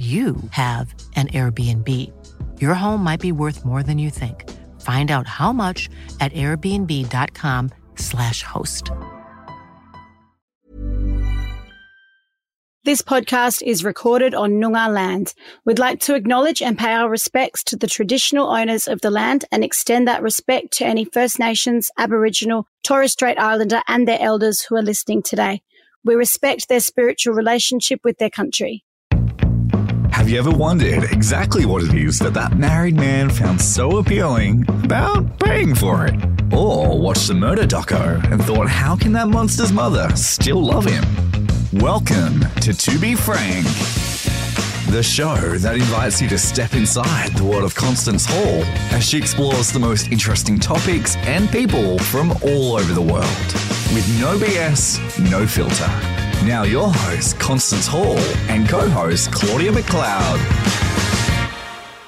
you have an Airbnb. Your home might be worth more than you think. Find out how much at airbnb.com/slash host. This podcast is recorded on Noongar land. We'd like to acknowledge and pay our respects to the traditional owners of the land and extend that respect to any First Nations, Aboriginal, Torres Strait Islander, and their elders who are listening today. We respect their spiritual relationship with their country. Have you ever wondered exactly what it is that that married man found so appealing about paying for it? Or watched the murder doco and thought, how can that monster's mother still love him? Welcome to To Be Frank, the show that invites you to step inside the world of Constance Hall as she explores the most interesting topics and people from all over the world with no BS, no filter. Now, your host, Constance Hall, and co host, Claudia McLeod.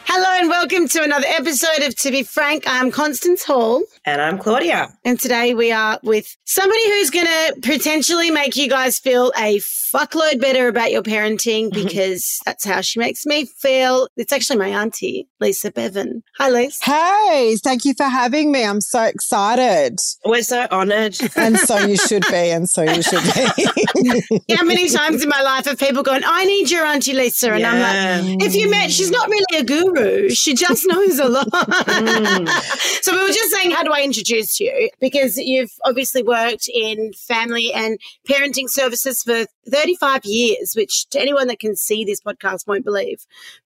Hello and welcome to another episode of To Be Frank. I'm Constance Hall. And I'm Claudia. And today we are with somebody who's going to potentially make you guys feel a fuckload better about your parenting mm-hmm. because that's how she makes me feel. It's actually my auntie, Lisa Bevan. Hi, Lisa. Hey, thank you for having me. I'm so excited. We're so honored. And so you should be, and so you should be. How many times in my life have people gone, I need your auntie Lisa? And I'm like, if you met, she's not really a guru. She just knows a lot. Mm. so we were just saying, how do I introduce you? Because you've obviously worked in family and parenting services for 35 years, which to anyone that can see this podcast won't believe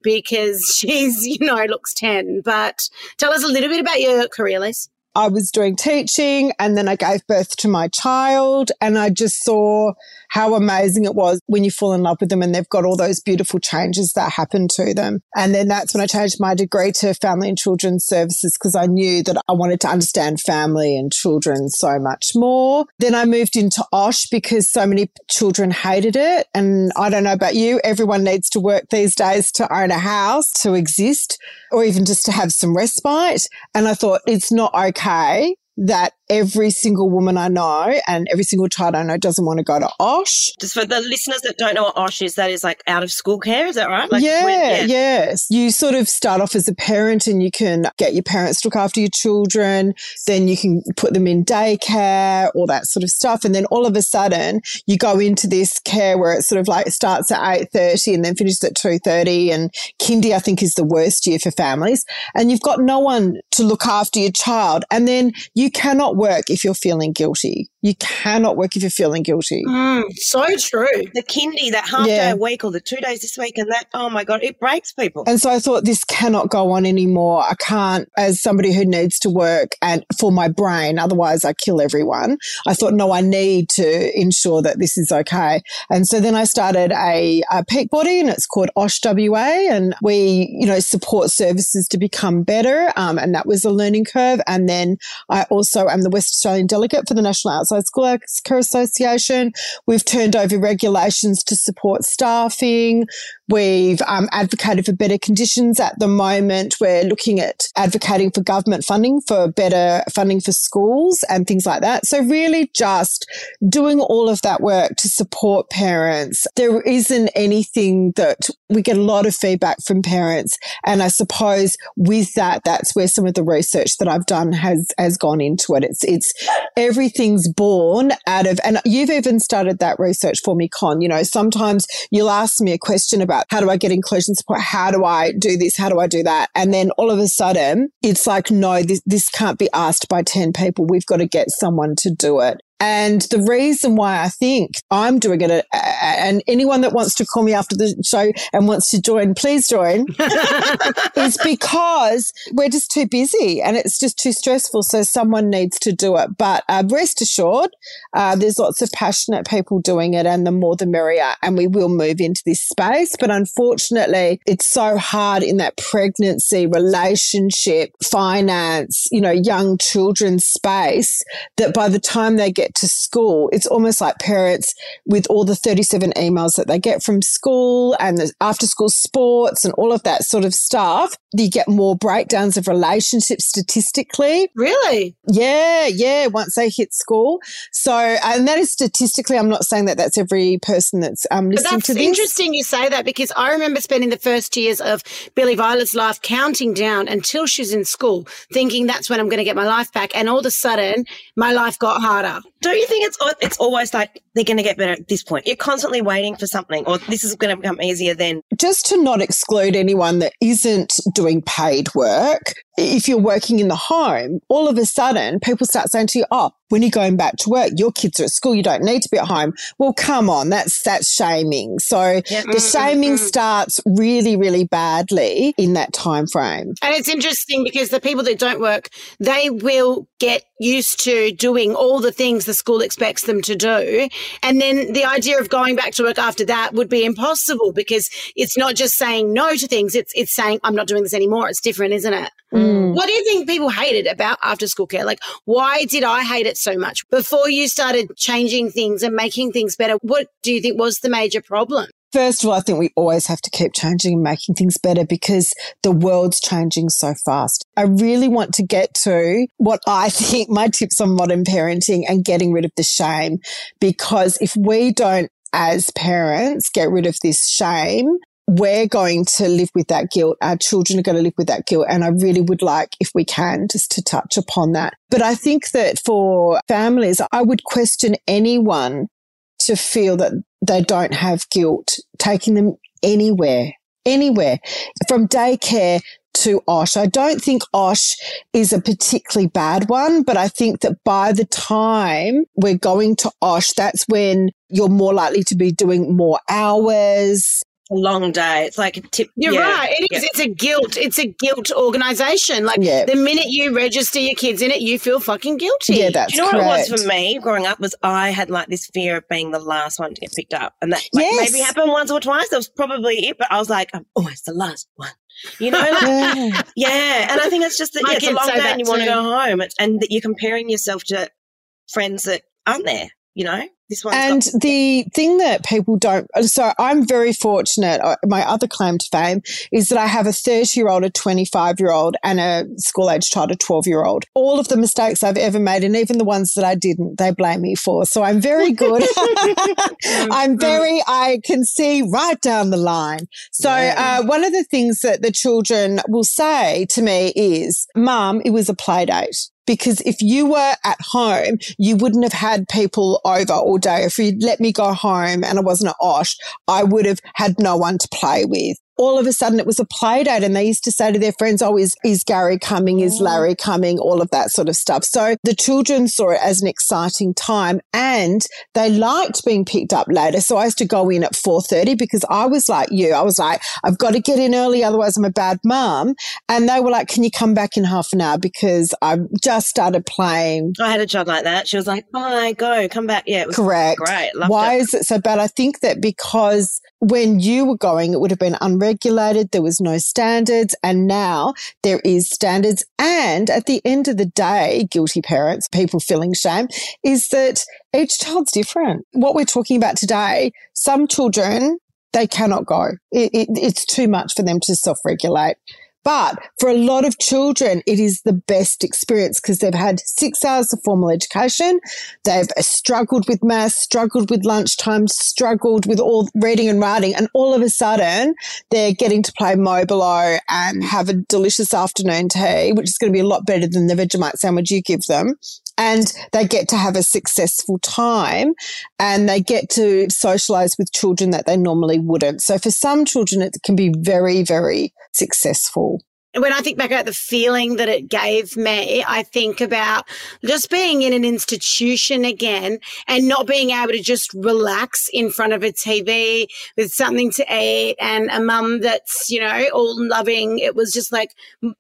because she's, you know, looks 10. But tell us a little bit about your career, Liz. I was doing teaching and then I gave birth to my child and I just saw how amazing it was when you fall in love with them and they've got all those beautiful changes that happen to them. And then that's when I changed my degree to family and children's services because I knew that I wanted to understand family and children so much more. Then I moved into OSH because so many children hated it. And I don't know about you, everyone needs to work these days to own a house, to exist, or even just to have some respite. And I thought it's not okay that every single woman I know and every single child I know doesn't want to go to OSH. Just for the listeners that don't know what OSH is, that is like out of school care, is that right? Like yeah, when- yeah, yes. You sort of start off as a parent and you can get your parents to look after your children. Then you can put them in daycare, all that sort of stuff. And then all of a sudden you go into this care where it sort of like starts at 8.30 and then finishes at 2.30 and kindy I think is the worst year for families. And you've got no one to look after your child. And then you cannot work if you're feeling guilty. You cannot work if you're feeling guilty. Mm, so true. The kindy, that half Yeah. day a week or the two days this week and that, oh my God, it breaks people. And so I thought this cannot go on anymore. I can't, as somebody who needs to work and for my brain, otherwise I kill everyone. I thought, no, I need to ensure that this is okay. And so then I started a, a peak body and it's called OSHWA and we, you know, support services to become better. Um, and that was a learning curve. And then I also am the West Australian delegate for the National Outside School Care Association. We've turned over regulations to support staffing. We've um, advocated for better conditions at the moment. We're looking at advocating for government funding for better funding for schools and things like that. So really just doing all of that work to support parents. There isn't anything that we get a lot of feedback from parents. And I suppose with that, that's where some of the research that I've done has, has gone into it. It's, it's everything's born out of, and you've even started that research for me, Con. You know, sometimes you'll ask me a question about how do I get inclusion support? How do I do this? How do I do that? And then all of a sudden it's like, no, this, this can't be asked by 10 people. We've got to get someone to do it. And the reason why I think I'm doing it, uh, and anyone that wants to call me after the show and wants to join, please join, is because we're just too busy and it's just too stressful. So someone needs to do it. But uh, rest assured, uh, there's lots of passionate people doing it, and the more the merrier. And we will move into this space. But unfortunately, it's so hard in that pregnancy, relationship, finance, you know, young children space that by the time they get to school, it's almost like parents with all the 37 emails that they get from school and the after school sports and all of that sort of stuff. You get more breakdowns of relationships statistically. Really? Yeah, yeah, once they hit school. So, and that is statistically, I'm not saying that that's every person that's um, listening that's to this. interesting you say that because I remember spending the first years of Billy Violet's life counting down until she's in school, thinking that's when I'm going to get my life back. And all of a sudden, my life got harder. Don't you think it's it's always like they're going to get better at this point? You're constantly waiting for something, or this is going to become easier. Then just to not exclude anyone that isn't doing paid work, if you're working in the home, all of a sudden people start saying to you, Oh, when you're going back to work, your kids are at school, you don't need to be at home. Well, come on, that's that's shaming. So the mm-hmm. shaming mm-hmm. starts really, really badly in that time frame. And it's interesting because the people that don't work, they will get used to doing all the things the school expects them to do. And then the idea of going back to work after that would be impossible because it's not just saying no to things, it's it's saying I'm not doing this anymore. It's different, isn't it? Mm-hmm. Mm. What do you think people hated about after school care? Like why did I hate it so much? Before you started changing things and making things better, what do you think was the major problem? First of all, I think we always have to keep changing and making things better because the world's changing so fast. I really want to get to what I think my tips on modern parenting and getting rid of the shame. Because if we don't, as parents, get rid of this shame, we're going to live with that guilt. Our children are going to live with that guilt. And I really would like, if we can, just to touch upon that. But I think that for families, I would question anyone to feel that they don't have guilt, taking them anywhere, anywhere from daycare to OSH. I don't think OSH is a particularly bad one, but I think that by the time we're going to OSH, that's when you're more likely to be doing more hours. A long day. It's like a tip. You're yeah, right. It is. yeah. It's a guilt. It's a guilt organization. Like Yeah. the minute you register your kids in it, you feel fucking guilty. Yeah, that's Do you know correct. what it was for me growing up? Was I had like this fear of being the last one to get picked up, and that like, Yes. maybe happened once or twice. That was probably it. But I was like, I'm always the last one. You know, like, Yeah. yeah. And I think it's just that yeah, it's a long day, that and you want to go home, it's, and that you're comparing yourself to friends that aren't there. You know, this one's And got, the thing that people don't, so I'm very fortunate. uh, My other claim to fame is that I have a 30 year old, a 25 year old, and a school age child, a 12 year old. All of the mistakes I've ever made, and even the ones that I didn't, they blame me for. So I'm very good. I'm very, I can see right down the line. So uh, one of the things that the children will say to me is, Mum, it was a play date. Because if you were at home, you wouldn't have had people over all day. If you'd let me go home and I wasn't at Osh, I would have had no one to play with. All of a sudden it was a play date and they used to say to their friends, Oh, is, is Gary coming? Is Larry coming? All of that sort of stuff. So the children saw it as an exciting time and they liked being picked up later. So I used to go in at 4.30 because I was like you. I was like, I've got to get in early. Otherwise I'm a bad mum. And they were like, can you come back in half an hour? Because I just started playing. I had a child like that. She was like, "Bye, go, come back." Yeah, it was Correct. great. Loved Why it. is it so bad? I think that because when you were going, it would have been unregulated. There was no standards. And now there is standards. And at the end of the day, guilty parents, people feeling shame is that each child's different. What we're talking about today, some children, they cannot go. It, it, it's too much for them to self regulate. But for a lot of children, it is the best experience because they've had six hours of formal education. They've struggled with maths, struggled with lunchtime, struggled with all reading and writing. And all of a sudden, they're getting to play Mobilo and have a delicious afternoon tea, which is going to be a lot better than the Vegemite sandwich you give them. And they get to have a successful time and they get to socialize with children that they normally wouldn't. So for some children, it can be very, very successful. When I think back about the feeling that it gave me, I think about just being in an institution again and not being able to just relax in front of a TV with something to eat and a mum that's, you know, all loving. It was just like,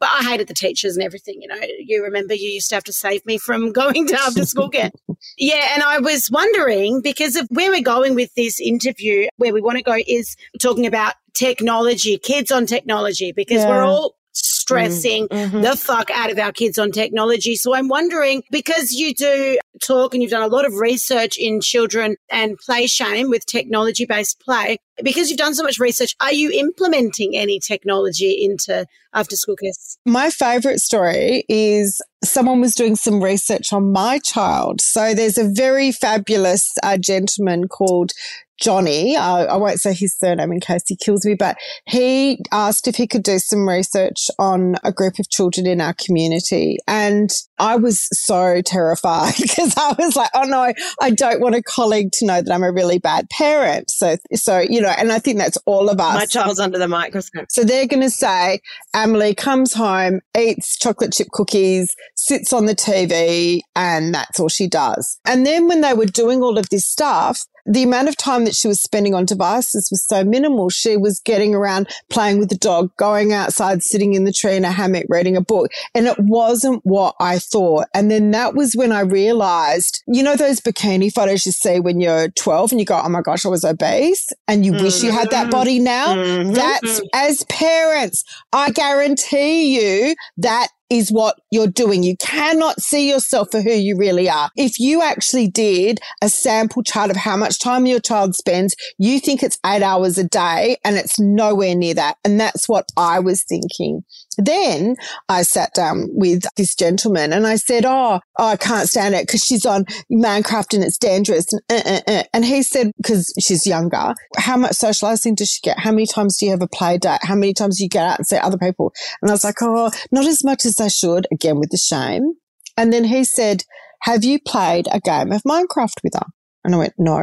I hated the teachers and everything. You know, you remember you used to have to save me from going to after school care. yeah. And I was wondering because of where we're going with this interview, where we want to go is talking about technology, kids on technology, because yeah. we're all stressing mm-hmm. the fuck out of our kids on technology. So I'm wondering, because you do talk and you've done a lot of research in children and play shame with technology based play, because you've done so much research, are you implementing any technology into after school kids? My favorite story is someone was doing some research on my child. So there's a very fabulous uh, gentleman called Johnny, uh, I won't say his surname in case he kills me, but he asked if he could do some research on a group of children in our community. And I was so terrified because I was like, oh no, I don't want a colleague to know that I'm a really bad parent. So, so, you know, and I think that's all of us. My child's under the microscope. So they're going to say, Emily comes home, eats chocolate chip cookies, sits on the TV, and that's all she does. And then when they were doing all of this stuff, the amount of time that she was spending on devices was so minimal. She was getting around playing with the dog, going outside, sitting in the tree in a hammock, reading a book. And it wasn't what I thought. And then that was when I realized, you know, those bikini photos you see when you're 12 and you go, Oh my gosh, I was obese and you mm-hmm. wish you had that mm-hmm. body now. Mm-hmm. That's as parents, I guarantee you that is what you're doing. You cannot see yourself for who you really are. If you actually did a sample chart of how much time your child spends, you think it's eight hours a day and it's nowhere near that. And that's what I was thinking. Then I sat down with this gentleman and I said, Oh, oh I can't stand it because she's on Minecraft and it's dangerous. And, uh, uh, uh. and he said, because she's younger, how much socializing does she get? How many times do you have a play date? How many times do you get out and see other people? And I was like, Oh, not as much as I should, again with the shame. And then he said, Have you played a game of Minecraft with her? And I went, No.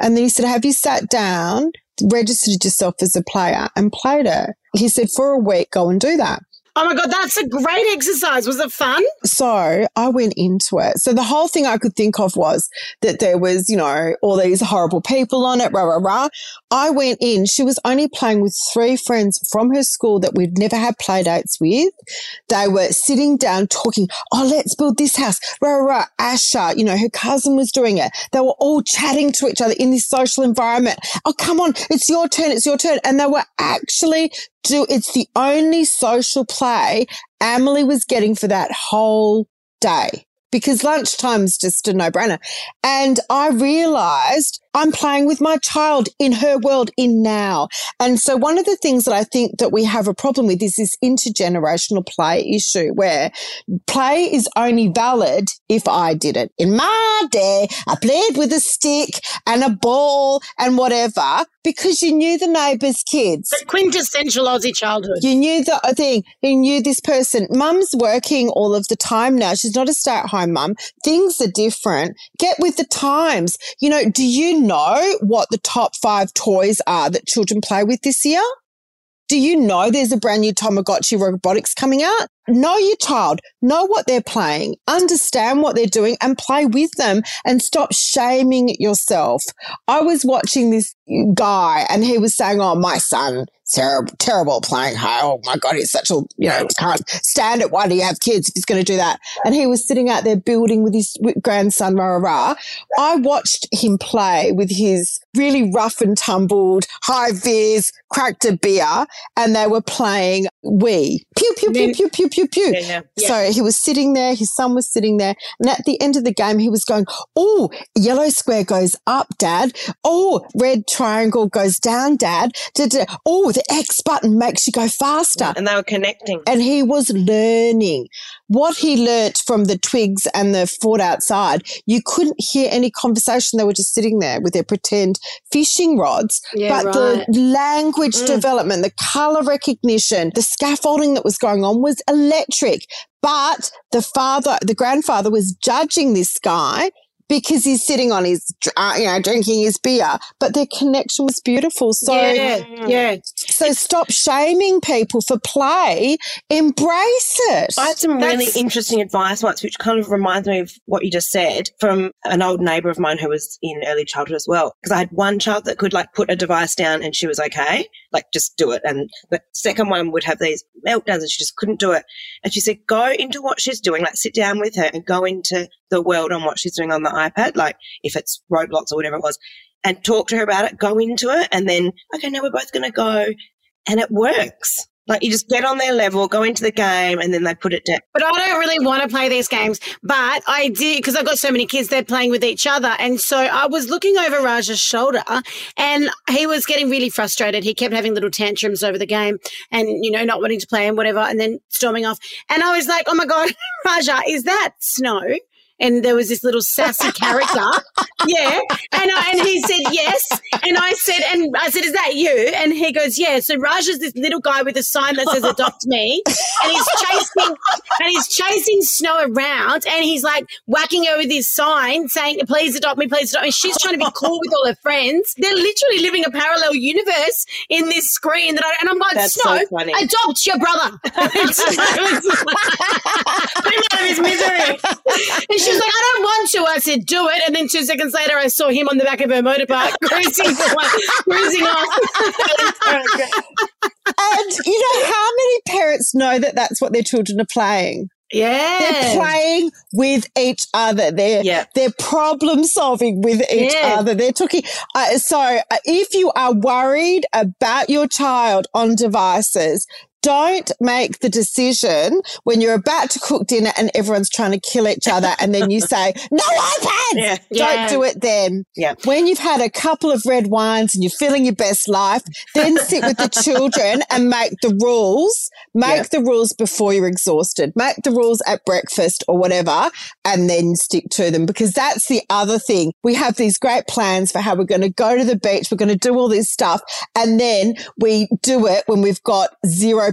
And then he said, Have you sat down, registered yourself as a player and played it? He said, For a week, go and do that. Oh my God, that's a great exercise. Was it fun? So I went into it. So the whole thing I could think of was that there was, you know, all these horrible people on it, rah, rah, rah. I went in. She was only playing with three friends from her school that we'd never had play dates with. They were sitting down talking, oh, let's build this house, rah, rah. Asha, you know, her cousin was doing it. They were all chatting to each other in this social environment. Oh, come on. It's your turn. It's your turn. And they were actually do, it's the only social play Emily was getting for that whole day because lunchtime's just a no brainer. And I realized I'm playing with my child in her world in now. And so one of the things that I think that we have a problem with is this intergenerational play issue where play is only valid if I did it. In my day, I played with a stick and a ball and whatever because you knew the neighbour's kids. The quintessential Aussie childhood. You knew the uh, thing. You knew this person. Mum's working all of the time now. She's not a stay at home mum. Things are different. Get with the times. You know, do you know what the top five toys are that children play with this year? Do you know there's a brand new Tamagotchi robotics coming out? Know your child, know what they're playing, understand what they're doing and play with them and stop shaming yourself. I was watching this guy and he was saying, Oh, my son, terrible, terrible playing. Oh my God, he's such a, you know, can't stand it. Why do you have kids if he's going to do that? And he was sitting out there building with his grandson, rah, rah. I watched him play with his really rough and tumbled, high vis, cracked a beer, and they were playing Wii. Pew, pew, pew, pew, pew, pew, pew. Yeah, yeah. So he was sitting there, his son was sitting there, and at the end of the game, he was going, Oh, yellow square goes up, dad. Oh, red triangle goes down, dad. Oh, the X button makes you go faster. And they were connecting. And he was learning what he learnt from the twigs and the fort outside. You couldn't hear any conversation. They were just sitting there with their pretend fishing rods. Yeah, but right. the language mm. development, the color recognition, the scaffolding that was going on was electric. But the father, the grandfather was judging this guy because he's sitting on his, uh, you know, drinking his beer, but their connection was beautiful. So, yeah, yeah. So stop shaming people for play. Embrace it. I had some really interesting advice once, which kind of reminds me of what you just said from an old neighbour of mine who was in early childhood as well. Because I had one child that could like put a device down and she was okay, like just do it. And the second one would have these meltdowns and she just couldn't do it. And she said, go into what she's doing, like sit down with her and go into the world on what she's doing on the iPad, like if it's Roblox or whatever it was, and talk to her about it, go into it, and then, okay, now we're both going to go. And it works. Like you just get on their level, go into the game, and then they put it down. But I don't really want to play these games. But I did because I've got so many kids, they're playing with each other. And so I was looking over Raj's shoulder and he was getting really frustrated. He kept having little tantrums over the game and, you know, not wanting to play and whatever, and then storming off. And I was like, oh my God, Raja, is that snow? And there was this little sassy character. yeah. And, I, and he said, yes. And I said, and I said, is that you? And he goes, yeah. So Raj is this little guy with a sign that says adopt me. And he's chasing, and he's chasing Snow around and he's like whacking her with his sign saying, please adopt me, please adopt me. She's trying to be cool with all her friends. They're literally living a parallel universe in this screen that I, and I'm like, That's Snow, so funny. adopt your brother. Put him out of his misery. And she was like, I don't want to. I said, do it. And then two seconds later, I saw him on the back of her motorbike cruising, cruising off. and you know how many parents know that that's what their children are playing? Yeah. They're playing with each other. They're Yeah. they're problem solving with each Yeah. other. They're talking. Uh, so uh, if you are worried about your child on devices. Don't make the decision when you're about to cook dinner and everyone's trying to kill each other, and then you say, "No iPads." Yeah. Yeah. Don't do it then. Yeah. When you've had a couple of red wines and you're feeling your best life, then sit with the children and make the rules. Make Yeah. the rules before you're exhausted. Make the rules at breakfast or whatever, and then stick to them because that's the other thing. We have these great plans for how we're going to go to the beach. We're going to do all this stuff. And then we do it when we've got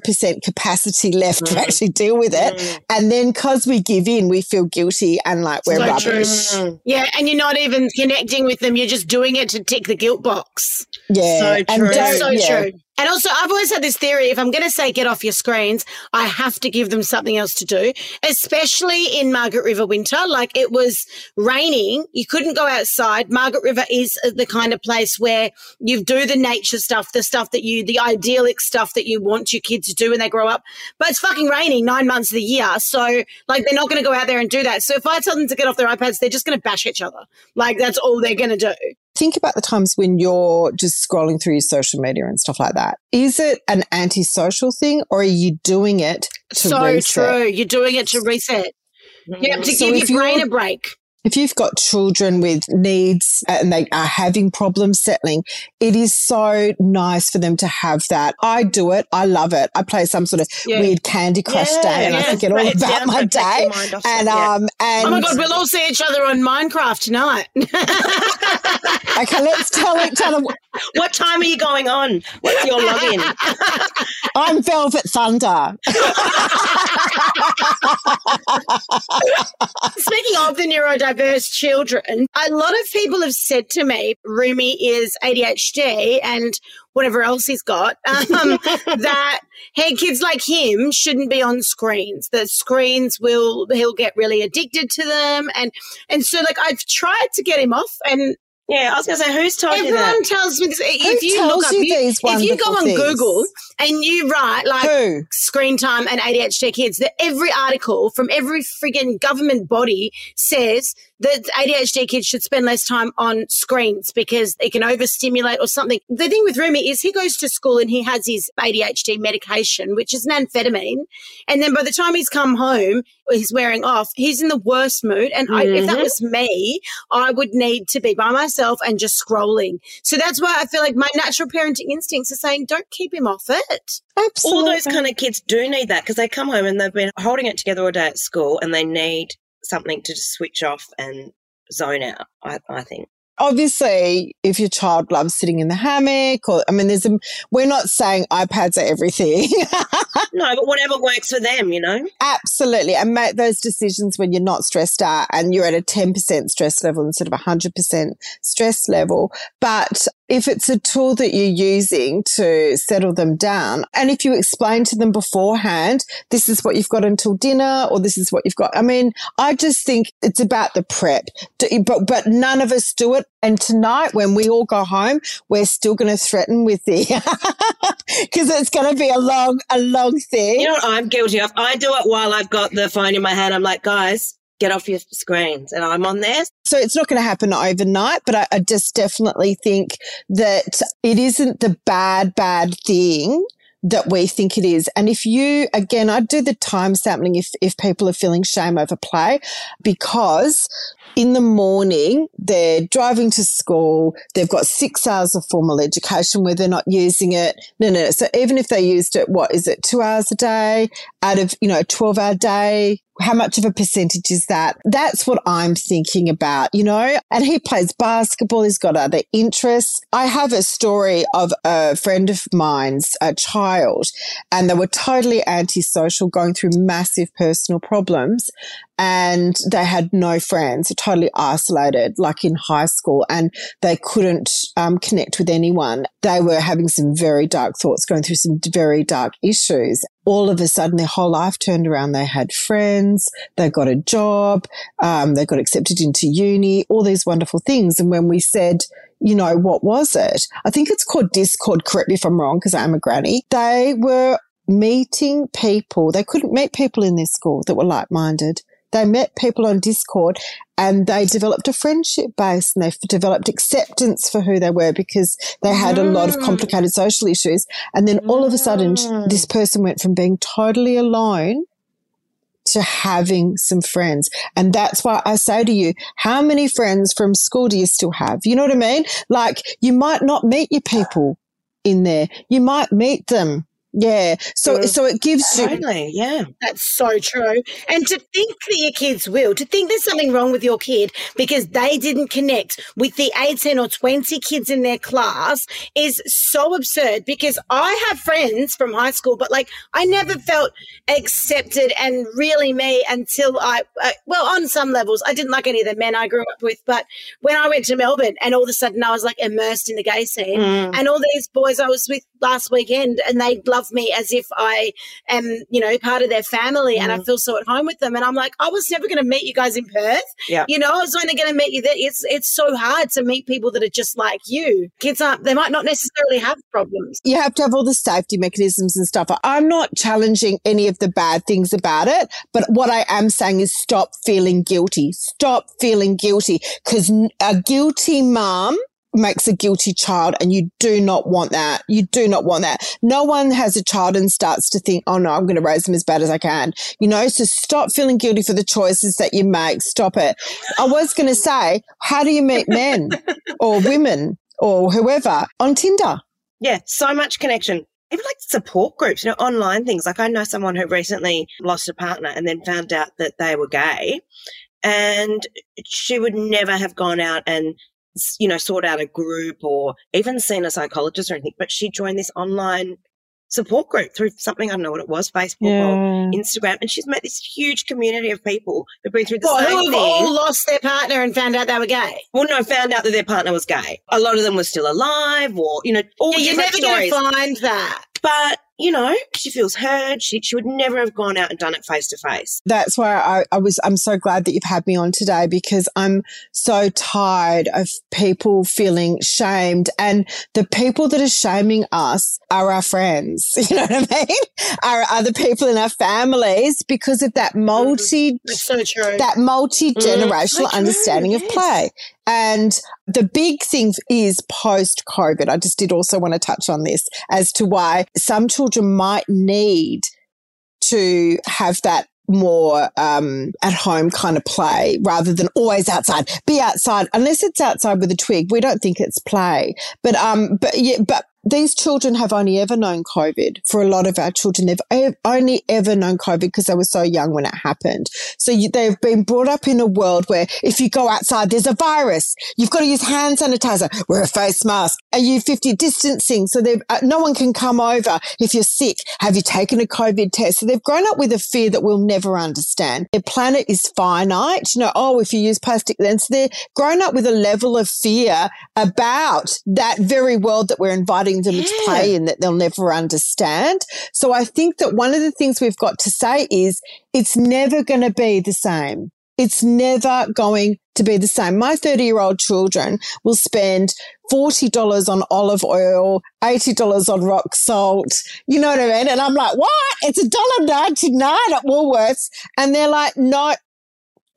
0% capacity left to mm. actually deal with it. Mm. And then because we give in, we feel guilty and like we're So rubbish. true. Yeah, and you're not even connecting with them. You're just doing it to tick the guilt box. Yeah. So and true. don't- That's so yeah. true. And also, I've always had this theory if I'm going to say get off your screens, I have to give them something else to do, especially in Margaret River winter. Like it was raining, you couldn't go outside. Margaret River is uh, the kind of place where you do the nature stuff, the stuff that you, the idyllic stuff that you want your kids to do when they grow up. But it's fucking raining nine months of the year. So, like, they're not going to go out there and do that. So, if I tell them to get off their iPads, they're just going to bash each other. Like, that's all they're going to do. Think about the times when you're just scrolling through your social media and stuff like that. Is it an antisocial thing or are you doing it to so reset? true. You're doing it to reset. Mm-hmm. You have to So give your brain you're- a break. If you've got children with needs and they are having problems settling, it is so nice for them to have that. I do it. I love it. I play some sort of Yeah. weid Candy Crush Yeah, day and I forget all about my it day. your mind off And, yeah. um, and Oh my god, we'll all see each other on Minecraft tonight. okay, let's tell each other What time are you going on? What's your login? I'm Velvet Thunder. Speaking of the neurodiverse children, a lot of people have said to me, Rumi is ADHD and whatever else he's got, um, that hey, kids like him shouldn't be on screens. The screens will he'll get really addicted to them, and and so like I've tried to get him off, and Yeah, I was going to say, who's told you that? everyone tells me this. If you tells look up, you you- these if you go on things? Google and you write like Who? screen time and ADHD kids, that every article from every friggin' government body says that ADHD kids should spend less time on screens because it can overstimulate or something. The thing with Rumi is he goes to school and he has his ADHD medication, which is an amphetamine. And then by the time he's come home, he's wearing off, he's in the worst mood. And I, if that Mhm. was me, I would need to be by myself and just scrolling. So that's why I feel like my natural parenting instincts are saying, don't keep him off it. Absolutely. All those kind of kids do need that because they come home and they've been holding it together all day at school and they need something to just switch off and zone out, I, I think. obviously, if your child loves sitting in the hammock, or I mean, there's a, we're not saying iPads are everything. No, but whatever works for them, you know? Absolutely. And make those decisions when you're not stressed out and you're at a 10% stress level instead of a 100% stress level. But if it's a tool that you're using to settle them down, and if you explain to them beforehand, this is what you've got until dinner, or this is what you've got. I mean, I just think it's about the prep, but, but none of us do it. And tonight, when we all go home, we're still going to threaten with the, because it's going to be a long, a long thing. You know what I'm guilty of? I do it while I've got the phone in my hand. I'm like, guys, get off your screens and I'm on there. So it's not going to happen overnight, but I, I, just definitely think that it isn't the bad, bad thing that we think it is. And if you, again, I do the time sampling if, if people are feeling shame over play because in the morning, they're driving to school. They've got six hours of formal education where they're not using it. No, no, no. So even if they used it, what is it? Two hours a day out of, you know, a 12 hour day, how much of a percentage is that? That's what I'm thinking about, you know? And he plays basketball. He's got other interests. I have a story of a friend of mine's, a child, and they were totally antisocial, going through massive personal problems and they had no friends, totally isolated, like in high school, and they couldn't um, connect with anyone. They were having some very dark thoughts, going through some very dark issues. All of a sudden, their whole life turned around. They had friends, they got a job, um, they got accepted into uni, all these wonderful things. And when we said, you know, what was it? I think it's called Discord. Correct me if I'm wrong, because I'm a granny. They were meeting people. They couldn't meet people in their school that were like minded they met people on Discord and they developed a friendship base and they developed acceptance for who they were because they had a lot of mm. complicated social issues. And then all of a sudden, mm. this person went from being totally alone to having some friends. And that's why I say to you, how many friends from school do you still have? You know what I mean? Like you might not meet your people in there. You might meet them yeah. So so it gives totally, you yeah. That's so true. And to think that your kids will, to think there's something wrong with your kid because they didn't connect with the 18 or 20 kids in their class is so absurd because I have friends from high school, but like I never felt accepted and really me until I, uh, well, on some levels, I didn't like any of the men I grew up with. But when I went to Melbourne and all of a sudden I was like immersed in the gay scene mm. and all these boys I was with last weekend and they love me as if I am, you know, part of their family mm. and I mm. feel so at home with them. And I'm like, I was never going to meet you guys in Perth. Yeah. You know, I was only going to meet you there. It's, it's so hard to meet people that are just like you. Kids aren't, they might not necessarily have problems. You have to have all the safety mechanisms and stuff. I'm not challenging any of the bad things about it, but what I am saying is stop feeling guilty. Stop feeling guilty because a guilty mom makes a guilty child and you do not want that. You do not want that. No one has a child and starts to think, oh no, I'm going to raise them as bad as I can. You know, so stop feeling guilty for the choices that you make. Stop it. I was going to say, how do you meet men or women or whoever on Tinder? Yeah, so much connection. Even like support groups, you know, online things. Like I know someone who recently lost a partner and then found out that they were gay and she would never have gone out and you know, sort out a group or even seen a psychologist or anything, but she joined this online support group through something, I don't know what it was, Facebook yeah. or Instagram. And she's met this huge community of people who've been through the well, same who have all lost their partner and found out they were gay. Well, no, found out that their partner was gay. A lot of them were still alive or, you know, all yeah, You're never going to find that. But you know, she feels heard. She, she would never have gone out and done it face to face. That's why I, I was, I'm so glad that you've had me on today because I'm so tired of people feeling shamed and the people that are shaming us are our friends. You know what I mean? Are other people in our families because of that multi, mm, so that multi generational mm, understanding of play. And the big thing is post COVID. I just did also want to touch on this as to why some children might need to have that more um, at home kind of play rather than always outside. Be outside unless it's outside with a twig. We don't think it's play, but um, but yeah, but these children have only ever known COVID. For a lot of our children, they've only ever known COVID because they were so young when it happened. So you, they've been brought up in a world where if you go outside, there's a virus. You've got to use hand sanitizer, wear a face mask, are you 50 distancing? So uh, no one can come over if you're sick. Have you taken a COVID test? So they've grown up with a fear that we'll never understand. Their planet is finite. You know, oh, if you use plastic, then they're grown up with a level of fear about that very world that we're inviting them yeah. to play in that they'll never understand. So I think that one of the things we've got to say is it's never going to be the same. It's never going to be the same. My 30 year old children will spend $40 on olive oil, $80 on rock salt. You know what I mean? And I'm like, what? It's $1.99 at Woolworths. And they're like, no,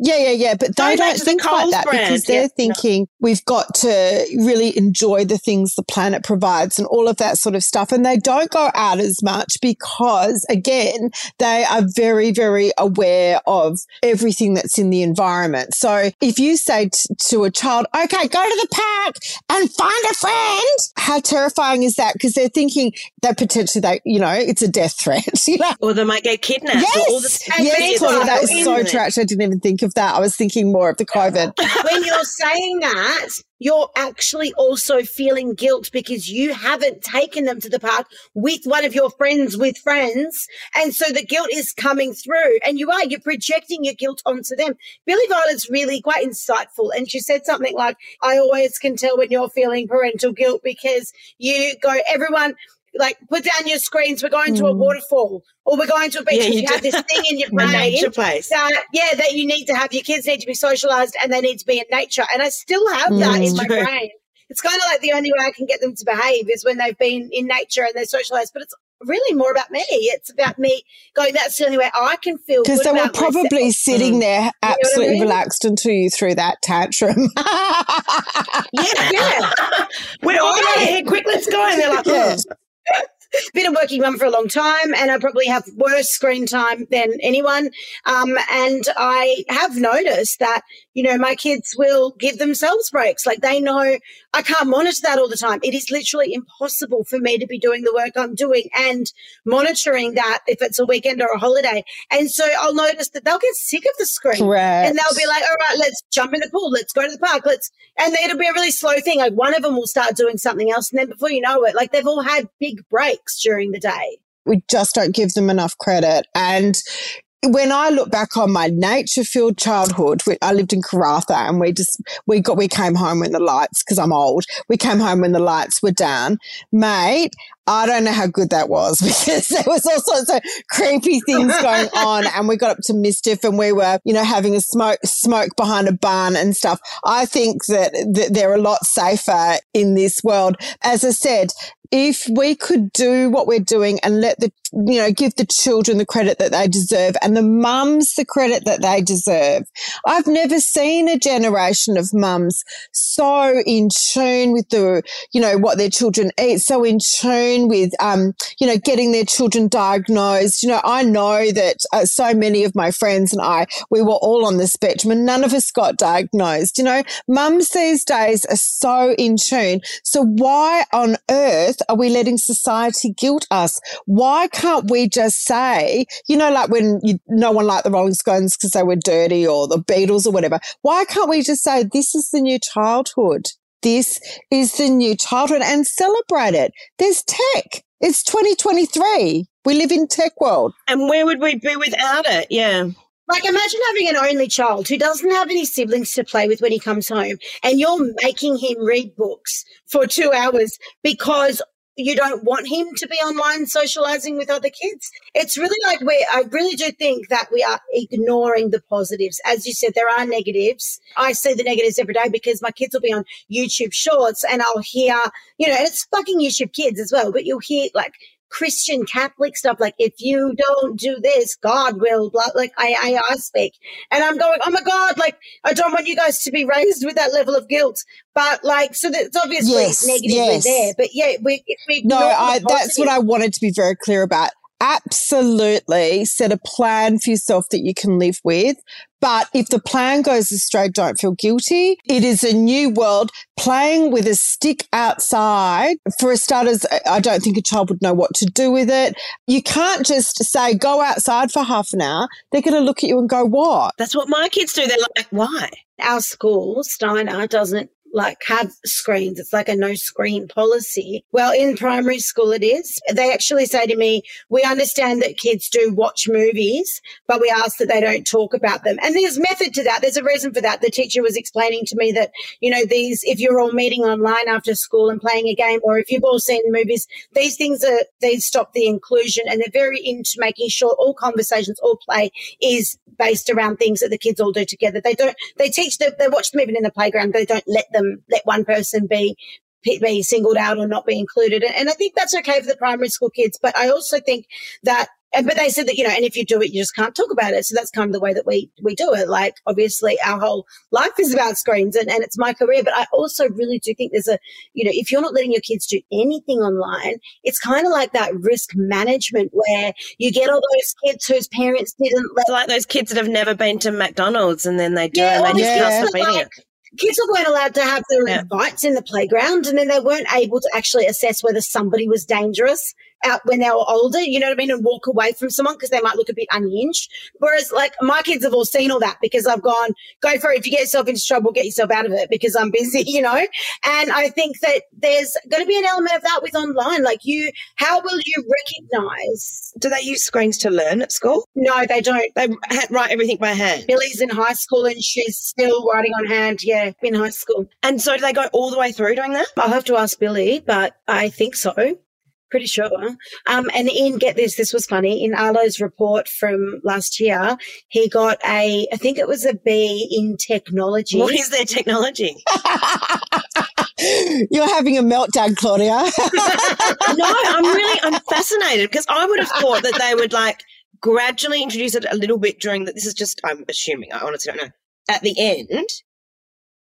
yeah, yeah, yeah. But they don't think the like that brand. because they're yeah. thinking no. we've got to really enjoy the things the planet provides and all of that sort of stuff. And they don't go out as much because, again, they are very, very aware of everything that's in the environment. So if you say t- to a child, okay, go to the park and find a friend, how terrifying is that? Because they're thinking that potentially they, you know, it's a death threat, you know? Or they might get kidnapped. Yes, or all the yes, that is so trash. I didn't even think of that. I was thinking more of the COVID. when you're saying that, you're actually also feeling guilt because you haven't taken them to the park with one of your friends with friends. And so the guilt is coming through and you are, you're projecting your guilt onto them. Billy Violet's really quite insightful. And she said something like, I always can tell when you're feeling parental guilt because you go, everyone, like put down your screens. We're going to a hmm. waterfall or we're going to a beach. Yeah, you, you have this thing in your brain that yeah that you need to have. Your kids need to be socialized and they need to be in nature. And I still have that mm, in my true. brain. It's kind of like the only way I can get them to behave is when they've been in nature and they're socialized. But it's really more about me. It's about me going, that's the only way I can feel Because they were probably myself. sitting there absolutely you know I mean? relaxed until you threw that tantrum. yeah, yeah. We're all out here. Quick, let's go. And they're like, yeah. Been a working mum for a long time and I probably have worse screen time than anyone. Um, and I have noticed that, you know, my kids will give themselves breaks. Like they know I can't monitor that all the time. It is literally impossible for me to be doing the work I'm doing and monitoring that if it's a weekend or a holiday. And so I'll notice that they'll get sick of the screen Correct. and they'll be like, all right, let's jump in the pool. Let's go to the park. Let's, and it'll be a really slow thing. Like one of them will start doing something else. And then before you know it, like they've all had big breaks during the day we just don't give them enough credit. And when I look back on my nature filled childhood, I lived in Karratha and we just, we got, we came home when the lights, cause I'm old, we came home when the lights were down. Mate, I don't know how good that was because there was all sorts of creepy things going on and we got up to mischief and we were, you know, having a smoke, smoke behind a barn and stuff. I think that, that they're a lot safer in this world. As I said, if we could do what we're doing and let the, you know, give the children the credit that they deserve and the mums the credit that they deserve. I've never seen a generation of mums so in tune with the, you know, what their children eat, so in with, um, you know, getting their children diagnosed. You know, I know that uh, so many of my friends and I, we were all on the spectrum and none of us got diagnosed. You know, mums these days are so in tune. So why on earth are we letting society guilt us? Why can't we just say, you know, like when you, no one liked the Rolling Stones because they were dirty or the Beatles or whatever, why can't we just say this is the new childhood? This is the new childhood and celebrate it. There's tech. It's 2023. We live in tech world. And where would we be without it? Yeah. Like, imagine having an only child who doesn't have any siblings to play with when he comes home, and you're making him read books for two hours because you don't want him to be online socializing with other kids. It's really like we I really do think that we are ignoring the positives. As you said, there are negatives. I see the negatives every day because my kids will be on YouTube shorts and I'll hear, you know, and it's fucking YouTube kids as well, but you'll hear like Christian Catholic stuff, like if you don't do this, God will blah like I, I I speak. And I'm going, oh my God, like I don't want you guys to be raised with that level of guilt. But like so that's obviously yes, negatively yes. there. But yeah, we, we No, I that's what I wanted to be very clear about. absolutely set a plan for yourself that you can live with. But if the plan goes astray, don't feel guilty. It is a new world. Playing with a stick outside, for a starters, I don't think a child would know what to do with it. You can't just say, go outside for half an hour. They're going to look at you and go, what? That's what my kids do. They're like, why? Our school, Steiner, doesn't like have screens. It's like a no screen policy. Well, in primary school, it is. They actually say to me, we understand that kids do watch movies, but we ask that they don't talk about them. And there's method to that. There's a reason for that. The teacher was explaining to me that, you know, these, if you're all meeting online after school and playing a game, or if you've all seen movies, these things are, they stop the inclusion and they're very into making sure all conversations, all play is based around things that the kids all do together. They don't, they teach them, they watch them even in the playground. They don't let them, Um, let one person be, be singled out or not be included. And I think that's okay for the primary school kids. But I also think that and but they said that you know and if you do it you just can't talk about it so that's kind of the way that we we do it like obviously our whole life is about screens and, and it's my career but i also really do think there's a you know if you're not letting your kids do anything online it's kind of like that risk management where you get all those kids whose parents didn't let it's like those kids that have never been to mcdonald's and then they do yeah, and they just yeah. stop eating it kids weren't allowed to have their yeah. fights in the playground and then they weren't able to actually assess whether somebody was dangerous out when they were older, you know what I mean, and walk away from someone because they might look a bit unhinged. Whereas, like, my kids have all seen all that because I've gone, go for it. If you get yourself into trouble, get yourself out of it because I'm busy, you know? And I think that there's going to be an element of that with online. Like, you, how will you recognize? Do they use screens to learn at school? No, they don't. They write everything by hand. Billy's in high school and she's still writing on hand. Yeah, in high school. And so do they go all the way through doing that? I'll have to ask Billy, but I think so pretty sure. Um, and in get this, this was funny. In Arlo's report from last year, he got a, I think it was a B in technology. What is their technology? You're having a meltdown, Claudia. no, I'm really, I'm fascinated because I would have thought that they would like gradually introduce it a little bit during that. This is just, I'm assuming, I honestly don't know. At the end,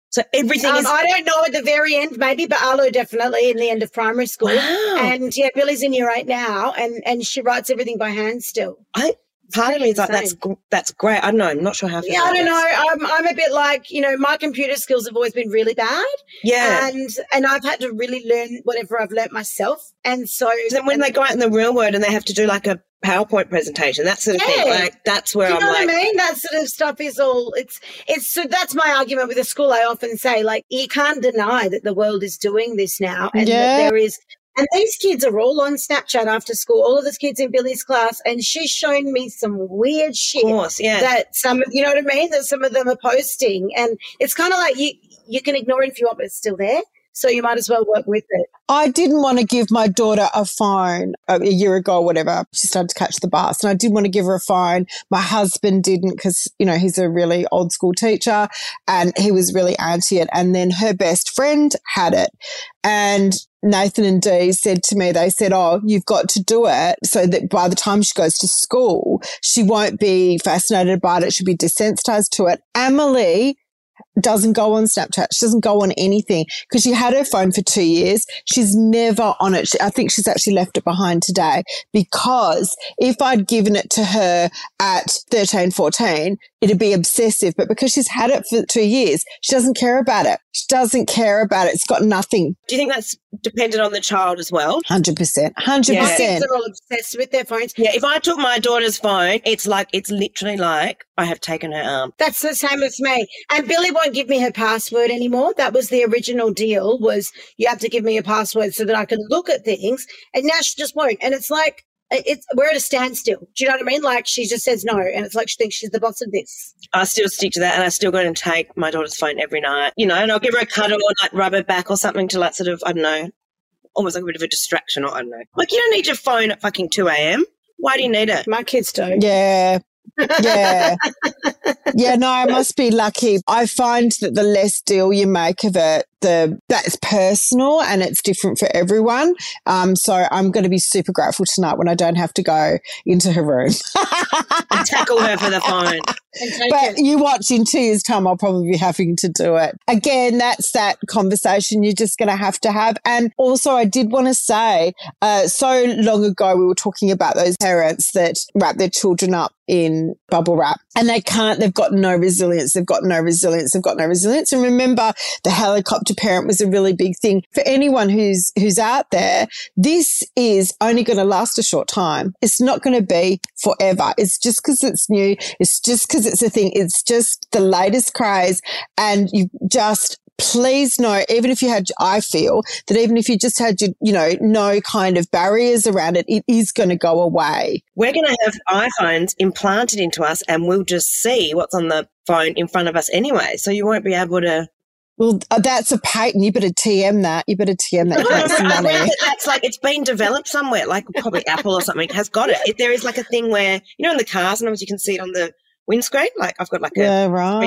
so everything um, is. I don't know at the very end, maybe, but Arlo definitely in the end of primary school. Wow. And yeah, Billy's in year eight now, and and she writes everything by hand still. I part of me is like that's that's great. I don't know. I'm not sure how. Yeah, I don't know. I'm I'm a bit like you know my computer skills have always been really bad. Yeah, and and I've had to really learn whatever I've learnt myself. And so then when they go out in the real world and they have to do like a PowerPoint presentation, that sort of yeah. thing. Like that's where you I'm know like, what I mean. That sort of stuff is all. It's it's so that's my argument with the school. I often say like you can't deny that the world is doing this now, and yeah. that there is. And these kids are all on Snapchat after school. All of the kids in Billy's class, and she's shown me some weird shit. Course, yeah. That some, you know what I mean. That some of them are posting, and it's kind of like you you can ignore it if you want, but it's still there. So you might as well work with it. I didn't want to give my daughter a phone uh, a year ago or whatever. She started to catch the bus and I didn't want to give her a phone. My husband didn't because, you know, he's a really old school teacher and he was really anti it. And then her best friend had it. And Nathan and Dee said to me, they said, Oh, you've got to do it so that by the time she goes to school, she won't be fascinated by it. She'll be desensitized to it. Emily doesn't go on Snapchat. She doesn't go on anything because she had her phone for two years. She's never on it. She, I think she's actually left it behind today because if I'd given it to her at 13, 14, it'd be obsessive. But because she's had it for two years, she doesn't care about it. She doesn't care about it. It's got nothing. Do you think that's dependent on the child as well? 100%. 100%. Yeah. Kids are all obsessed with their phones. Yeah. If I took my daughter's phone, it's like, it's literally like I have taken her arm. That's the same as me. And Billy won't give me her password anymore. That was the original deal was you have to give me a password so that I can look at things. And now she just won't. And it's like, it's we're at a standstill. Do you know what I mean? Like she just says no, and it's like she thinks she's the boss of this. I still stick to that, and I still go and take my daughter's phone every night. You know, and I'll give her a cuddle or like rub her back or something to like sort of I don't know, almost like a bit of a distraction or I don't know. Like you don't need your phone at fucking two a.m. Why do you need it? My kids do. Yeah, yeah. yeah, no, I must be lucky. I find that the less deal you make of it, the that's personal and it's different for everyone. Um, so I'm going to be super grateful tonight when I don't have to go into her room and tackle her for the phone. But you watch in two years' time, I'll probably be having to do it. Again, that's that conversation you're just going to have to have. And also, I did want to say, uh, so long ago, we were talking about those parents that wrap their children up in bubble wrap and they can't, they've got no resilience. They've got no resilience. They've got no resilience. And remember, the helicopter parent was a really big thing for anyone who's, who's out there. This is only going to last a short time. It's not going to be forever. It's just because it's new. It's just because it's a thing. It's just the latest craze and you just please know, even if you had, I feel that even if you just had, you, you know, no kind of barriers around it, it is going to go away. We're going to have iPhones implanted into us and we'll just see what's on the phone in front of us anyway. So you won't be able to. Well, uh, that's a patent. You better TM that. You better TM that. That's money. that's like it's been developed somewhere, like probably Apple or something has got it. There is like a thing where you know in the cars, sometimes you can see it on the windscreen. Like I've got like a yeah, right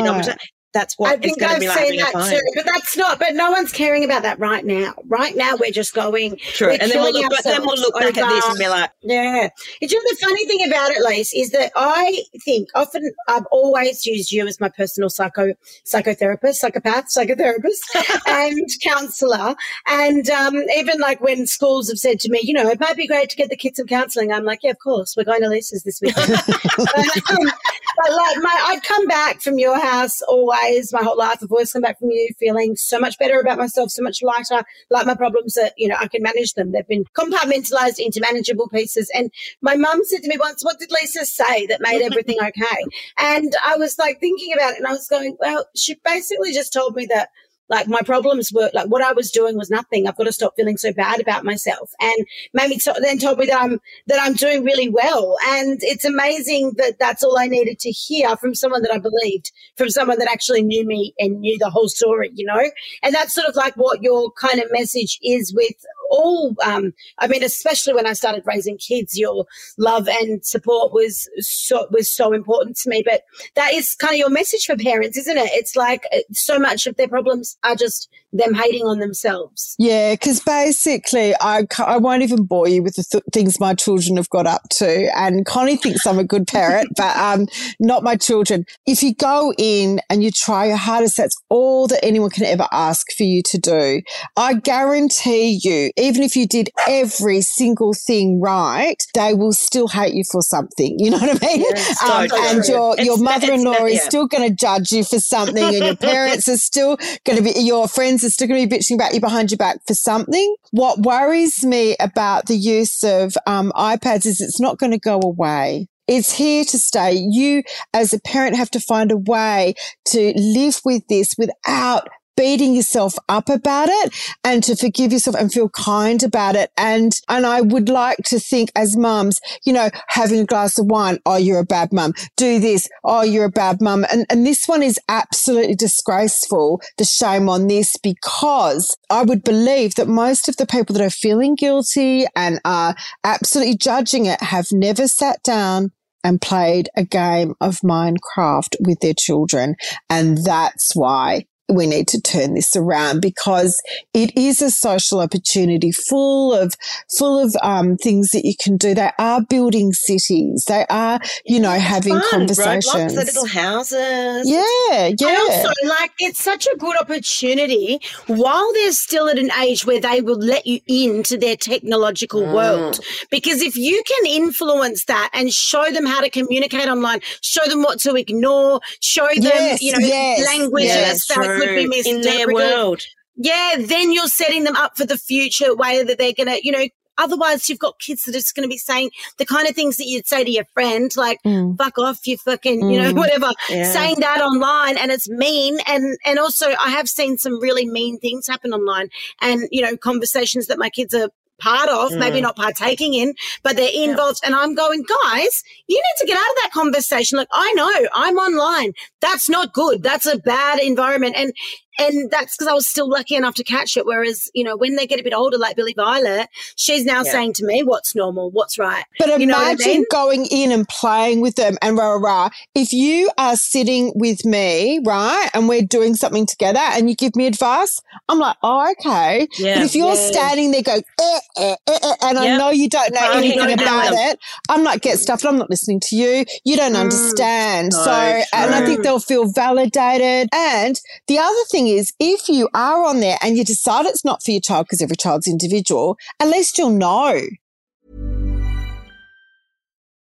that's what I think I've seen that too. But that's not. But no one's caring about that right now. Right now, we're just going. True, and then we'll look. But then we'll look back over, at this and be like, yeah. It's just the funny thing about it, Lise, is that I think often I've always used you as my personal psycho psychotherapist, psychopath, psychotherapist, and counselor. And um, even like when schools have said to me, you know, it might be great to get the kids some counseling. I'm like, yeah, of course, we're going to Lisa's this week. um, but like my, I'd come back from your house always my whole life. I've always come back from you feeling so much better about myself, so much lighter. Like my problems that you know I can manage them. They've been compartmentalized into manageable pieces. And my mum said to me once, "What did Lisa say that made everything okay?" And I was like thinking about it, and I was going, "Well, she basically just told me that." Like my problems were like what I was doing was nothing. I've got to stop feeling so bad about myself. And maybe so, then told me that I'm that I'm doing really well. And it's amazing that that's all I needed to hear from someone that I believed, from someone that actually knew me and knew the whole story. You know, and that's sort of like what your kind of message is with all, um, I mean, especially when I started raising kids, your love and support was so, was so important to me. But that is kind of your message for parents, isn't it? It's like uh, so much of their problems are just them hating on themselves. Yeah, because basically, I, I won't even bore you with the th- things my children have got up to. And Connie thinks I'm a good parent, but um, not my children. If you go in and you try your hardest, that's all that anyone can ever ask for you to do. I guarantee you, even if you did every single thing right, they will still hate you for something. You know what I mean? Yeah, um, and your, your mother in law is yeah. still going to judge you for something, and your parents are still going to be, your friends friends are still going to be bitching about you behind your back for something. What worries me about the use of um, iPads is it's not going to go away. It's here to stay. You, as a parent, have to find a way to live with this without beating yourself up about it and to forgive yourself and feel kind about it. And, and I would like to think as mums, you know, having a glass of wine. Oh, you're a bad mum. Do this. Oh, you're a bad mum. And, and this one is absolutely disgraceful. The shame on this because I would believe that most of the people that are feeling guilty and are absolutely judging it have never sat down and played a game of Minecraft with their children. And that's why we need to turn this around because it is a social opportunity full of full of um, things that you can do. They are building cities. They are, you know, having fun. conversations. the little houses. Yeah, yeah. I also like it's such a good opportunity while they're still at an age where they will let you into their technological mm. world. Because if you can influence that and show them how to communicate online, show them what to ignore, show them, yes, you know, yes, languages yes, that could be in their world. Yeah, then you're setting them up for the future way that they're going to, you know, otherwise you've got kids that are just going to be saying the kind of things that you'd say to your friend, like mm. "fuck off," you fucking, mm. you know, mm. whatever. Yeah. Saying that online, and it's mean. And and also, I have seen some really mean things happen online, and you know, conversations that my kids are part of, mm. maybe not partaking in, but they're involved. Yeah. And I'm going, guys, you need to get out of that conversation. Like, I know I'm online. That's not good. That's a bad environment. And and that's because I was still lucky enough to catch it. Whereas, you know, when they get a bit older, like Billy Violet, she's now Yeah. saying to me, what's normal, what's right. But You know what I imagine mean? going in and playing with them and rah, rah, rah. If you are sitting with me, right, and we're doing something together and you give me advice, I'm like, oh, okay. Yeah. But if you're Yeah. standing there going, eh, eh, eh, eh, and I know you don't know Right, anything don't about them. it, I'm like, get stuff and I'm not listening to you. You don't understand. So So, and I think they'll feel validated. And the other thing is, if you are on there and you decide it's not for your child because every child's individual, at least you'll know.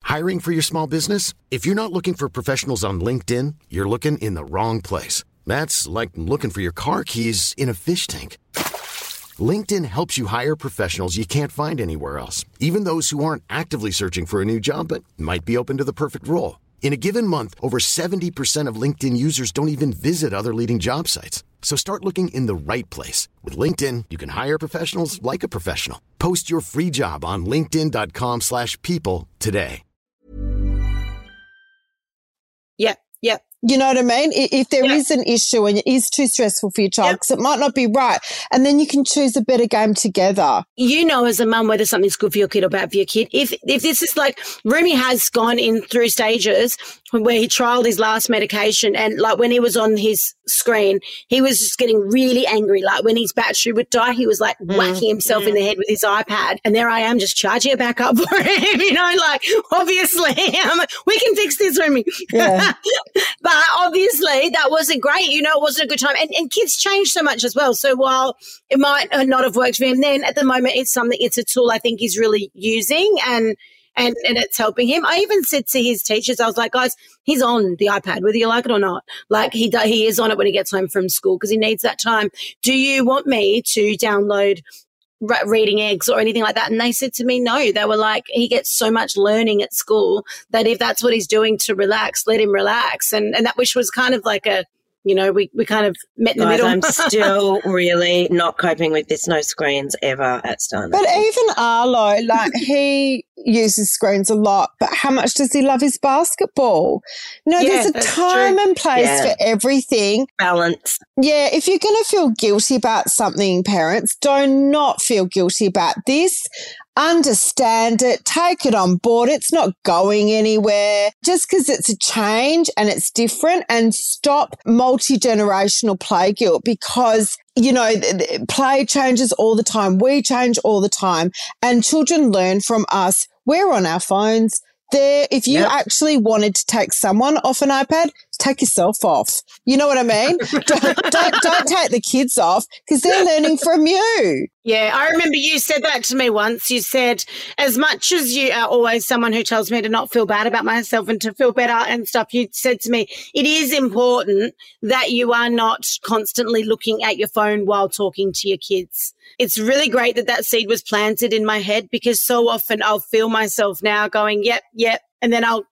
Hiring for your small business? If you're not looking for professionals on LinkedIn, you're looking in the wrong place. That's like looking for your car keys in a fish tank. LinkedIn helps you hire professionals you can't find anywhere else, even those who aren't actively searching for a new job but might be open to the perfect role. In a given month, over 70% of LinkedIn users don't even visit other leading job sites. So start looking in the right place. With LinkedIn, you can hire professionals like a professional. Post your free job on linkedin.com/people slash people today. Yep, yep. You know what I mean? If there is Yeah. an issue and it is too stressful for your child, Yep. because it might not be right, and then you can choose a better game together. you know as a mum whether something's good for your kid or bad for your kid. If if this is like Rumi has gone in through stages where he trialed his last medication and like when he was on his screen, he was just getting really angry. Like when his battery would die, he was like whacking himself in the head with his iPad. And there I am just charging it back up for him. You know, like obviously um, we can fix this, Rumi. Yeah. but obviously that wasn't great. You know, it wasn't a good time. And, and kids change so much as well. So while it might not have worked for him then, at the moment it's something, it's a tool I think he's really using and and, and it's helping him. I even said to his teachers, I was like, guys, he's on the iPad, whether you like it or not. Like he he is on it when he gets home from school because he needs that time. Do you want me to download reading eggs or anything like that? And they said to me, no. They were like, he gets so much learning at school that if that's what he's doing to relax, let him relax. And and that which was kind of like a, you know, we we kind of met in the Guys, middle. I'm still really not coping with this no screens ever at Stun. But even Arlo, like he uses screens a lot, but how much does he love his basketball? You know, Yeah, there's a time true. and place Yeah. for everything. balance. Yeah, if you're going to feel guilty about something, parents, do not feel guilty about this. Understand it, take it on board. It's not going anywhere just because it's a change and it's different and stop multi generational play guilt because, you know, play changes all the time. We change all the time and children learn from us. We're on our phones. There, if you Yep. actually wanted to take someone off an iPad, take yourself off. You know what I mean? don't, don't, don't take the kids off because they're learning from you. Yeah, I remember you said that to me once. You said, as much as you are always someone who tells me to not feel bad about myself and to feel better and stuff, you said to me, it is important that you are not constantly looking at your phone while talking to your kids. It's really great that that seed was planted in my head because so often I'll feel myself now going, yep, yep. And then I'll,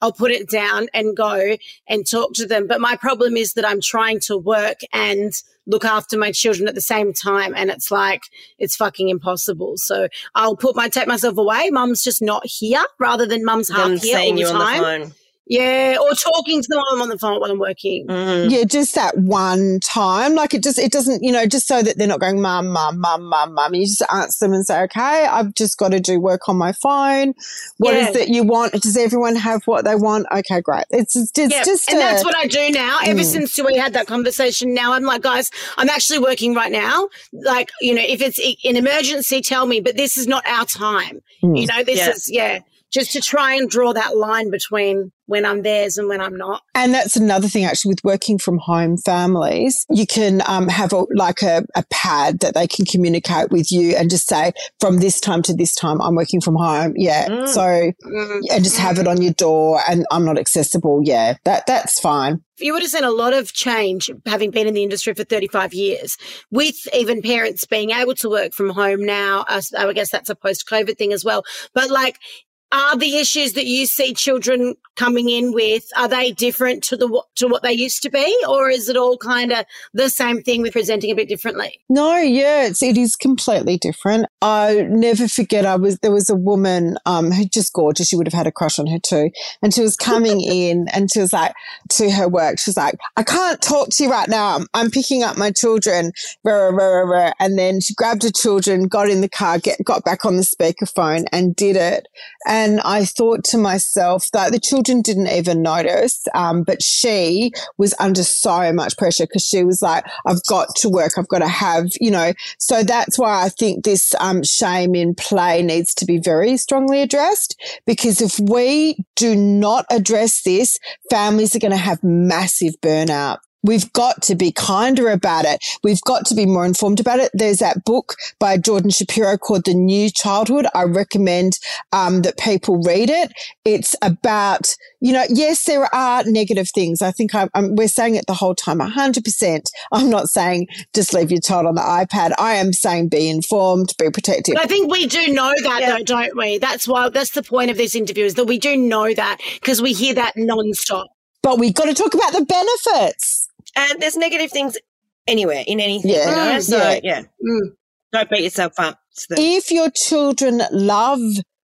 I'll put it down and go and talk to them. But my problem is that I'm trying to work and look after my children at the same time. And it's like, it's fucking impossible. So I'll put my, take myself away. Mum's just not here rather than mum's half here all the you on the time. phone. Yeah. Or talking to them while I'm on the phone while I'm working. Mm. Yeah, just that one time. Like it just, it doesn't, you know, just so that they're not going, mum, mum, mum, mum, mum. You just answer them and say, okay, I've just got to do work on my phone. What is Yeah. it you want? Does everyone have what they want? Okay, great. It's, it's, it's Yeah, just, and a- that's what I do now. Ever Mm. since we had that conversation, now I'm like, guys, I'm actually working right now. Like, you know, if it's i- an emergency, tell me. But this is not our time. Mm. You know, this Yeah. is yeah, just to try and draw that line between when I'm theirs and when I'm not. And that's another thing actually with working from home families. You can um, have a, like a, a pad that they can communicate with you and just say from this time to this time, I'm working from home. Yeah. Mm. So, and just have it on your door and I'm not accessible. Yeah. That, that's fine. you would have seen a lot of change having been in the industry for 35 years with even parents being able to work from home now. I I guess that's a post COVID thing as well. But like, are the issues that you see children coming in with, are they different to the, to what they used to be? Or is it all kind of the same thing with presenting a bit differently? No, yeah, it's, it is completely different. I never forget. I was there was a woman um, who just gorgeous. You would have had a crush on her too, and she was coming in, and she was like to her work. She's like, "I can't talk to you right now. I'm, I'm picking up my children." Rah, rah, rah, and then she grabbed her children, got in the car, get, got back on the speakerphone, and did it. And I thought to myself that the children didn't even notice, um, but she was under so much pressure because she was like, "I've got to work. I've got to have," you know. So that's why I think this. Um, um, shame in play needs to be very strongly addressed because if we do not address this, families are going to have massive burnout. We've got to be kinder about it. We've got to be more informed about it. There's that book by Jordan Shapiro called The New Childhood. I recommend um, that people read it. It's about, you know, yes, there are negative things. I think I'm, I'm, we're saying it the whole time, 100%. I'm not saying just leave your child on the iPad. I am saying be informed, be protective. But I think we do know that yeah. though, don't we? That's why, that's the point of this interview is that we do know that because we hear that nonstop. But we've got to talk about the benefits. And there's negative things anywhere in anything. Yeah. You know? So, yeah. yeah. Mm. Don't beat yourself up. If your children love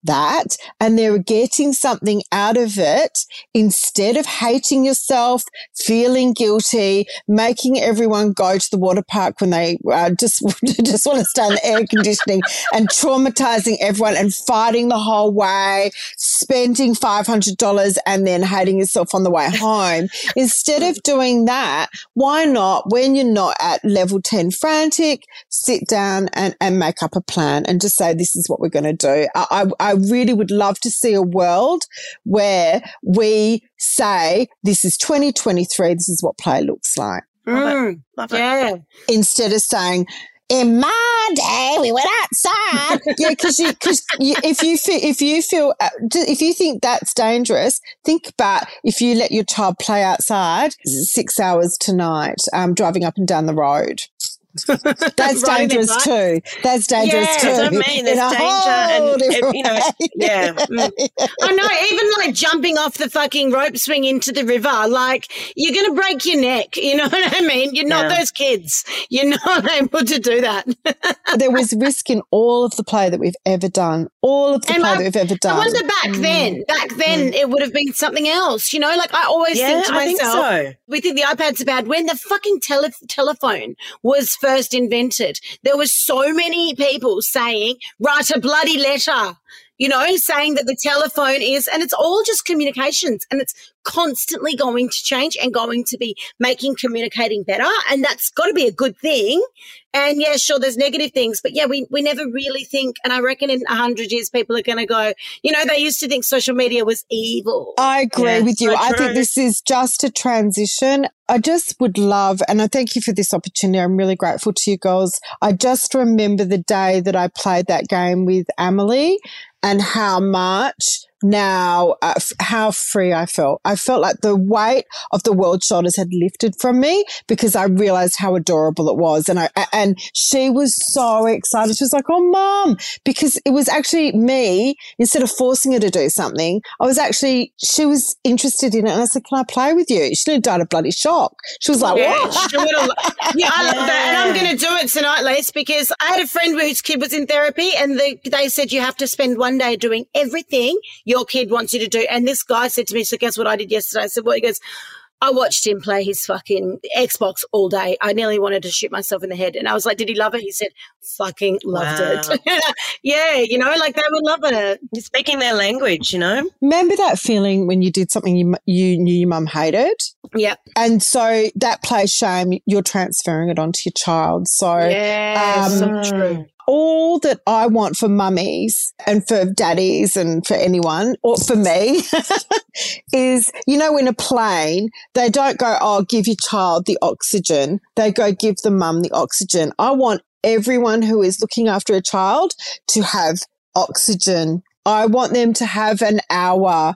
that and they're getting something out of it instead of hating yourself, feeling guilty, making everyone go to the water park when they uh, just, just want to stay in the air conditioning and traumatizing everyone and fighting the whole way, spending $500 and then hating yourself on the way home. instead of doing that, why not, when you're not at level 10 frantic, sit down and, and make up a plan and just say, this is what we're going to do. I, I, I really would love to see a world where we say, this is 2023, this is what play looks like. Mm, yeah. Instead of saying, in my day, we went outside. yeah, because you, because if you feel, if you feel, uh, if you think that's dangerous, think about if you let your child play outside six hours tonight, um, driving up and down the road. That's dangerous too. That's dangerous yeah, too. I mean, there's danger, and you know, yeah. Mm. I know. Even like jumping off the fucking rope swing into the river, like you're going to break your neck. You know what I mean? You're not yeah. those kids. You're not able to do that. there was risk in all of the play that we've ever done. All of the and play that we've ever done. I wonder back mm. then. Back then, mm. it would have been something else. You know, like I always yeah, think to myself, think so. we think the iPad's are bad when the fucking tele- telephone was first invented. There were so many people saying, write a bloody letter, you know, saying that the telephone is, and it's all just communications and it's constantly going to change and going to be making communicating better. And that's got to be a good thing. And yeah, sure, there's negative things, but yeah, we, we never really think. And I reckon in a hundred years, people are going to go, you know, they used to think social media was evil. I agree yeah, with you. So I think this is just a transition. I just would love, and I thank you for this opportunity. I'm really grateful to you girls. I just remember the day that I played that game with Emily and how much now uh, f- how free I felt. I felt like the weight of the world's shoulders had lifted from me because I realized how adorable it was. And I, and she was so excited. She was like, Oh, mom, because it was actually me instead of forcing her to do something. I was actually, she was interested in it. And I said, Can I play with you? She didn't died a bloody shock. She was like, yeah, What? yeah, I love that. And I'm going to do it tonight, Lise, because I had a friend whose kid was in therapy and they, they said you have to spend one day doing everything your kid wants you to do. And this guy said to me, so guess what I did yesterday? I said, well, he goes, I watched him play his fucking Xbox all day. I nearly wanted to shoot myself in the head. And I was like, did he love it? He said, fucking loved wow. it. yeah, you know, like they would love it. You're speaking their language, you know? Remember that feeling when you did something you, you knew your mum hated? Yeah. And so that plays shame, you're transferring it onto your child. So, yeah, um, so true all that I want for mummies and for daddies and for anyone or for me is, you know, in a plane, they don't go, oh, give your child the oxygen. They go, give the mum the oxygen. I want everyone who is looking after a child to have oxygen. I want them to have an hour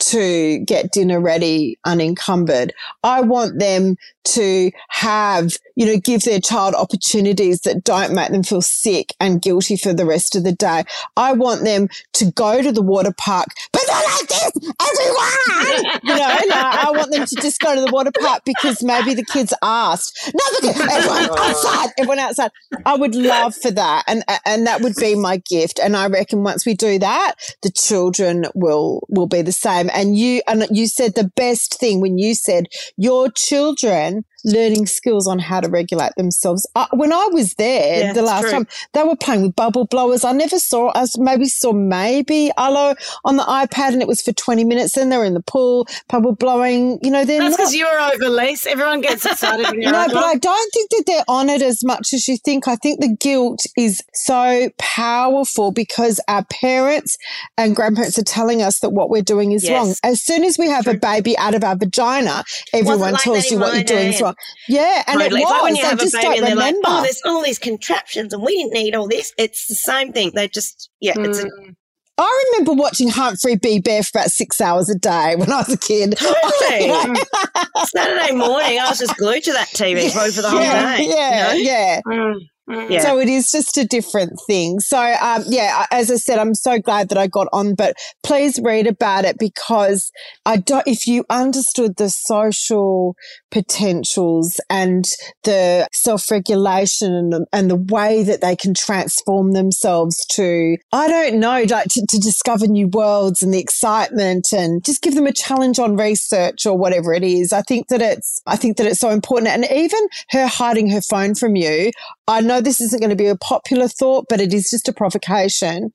to get dinner ready unencumbered. I want them to have, you know, give their child opportunities that don't make them feel sick and guilty for the rest of the day. I want them to go to the water park, but not like this, everyone. you know, I want them to just go to the water park because maybe the kids asked. No, look, everyone outside, everyone outside. I would love for that, and and that would be my gift. And I reckon once we do that, the children will will be the same. And you and you said the best thing when you said your children learning skills on how to regulate themselves. I, when I was there Yeah, the last true. time, they were playing with bubble blowers. I never saw, I s- maybe saw maybe Arlo on the iPad and it was for 20 minutes. Then they were in the pool, bubble blowing. You know, they're That's because you're over, Lise. Everyone gets excited No, over. but I don't think that they're on it as much as you think. I think the guilt is so powerful because our parents and grandparents are telling us that what we're doing is Yes. wrong. As soon as we have a baby out of our vagina, everyone tells you what you're doing is day. Wrong. Yeah, and it was. like when you they have a just baby don't and they're like, remember. oh, there's all these contraptions and we didn't need all this. It's the same thing. They just, yeah, it's a, Mm. I remember watching Humphrey B. Bear for about six hours a day when I was a kid. Totally. Saturday morning, I was just glued to that TV probably for the whole yeah, day. yeah, you know? yeah. Mm. Yeah. So it is just a different thing. So, um, yeah, as I said, I'm so glad that I got on, but please read about it because I don't, if you understood the social potentials and the self-regulation and, the- and the way that they can transform themselves to, I don't know, like to, to discover new worlds and the excitement and just give them a challenge on research or whatever it is. I think that it's, I think that it's so important. And even her hiding her phone from you, I know this isn't going to be a popular thought, but it is just a provocation.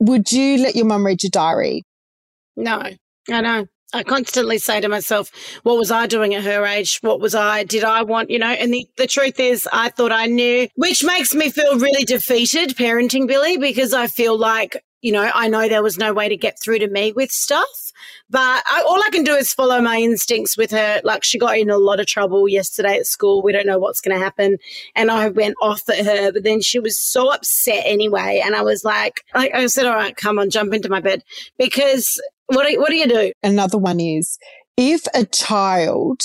Would you let your mum read your diary? No, I know. I constantly say to myself, what was I doing at her age? What was I, did I want, you know? And the, the truth is, I thought I knew, which makes me feel really defeated parenting Billy because I feel like, you know, I know there was no way to get through to me with stuff. But I, all I can do is follow my instincts with her. Like she got in a lot of trouble yesterday at school. We don't know what's going to happen. And I went off at her, but then she was so upset anyway. And I was like, I, I said, all right, come on, jump into my bed because what do, what do you do? Another one is if a child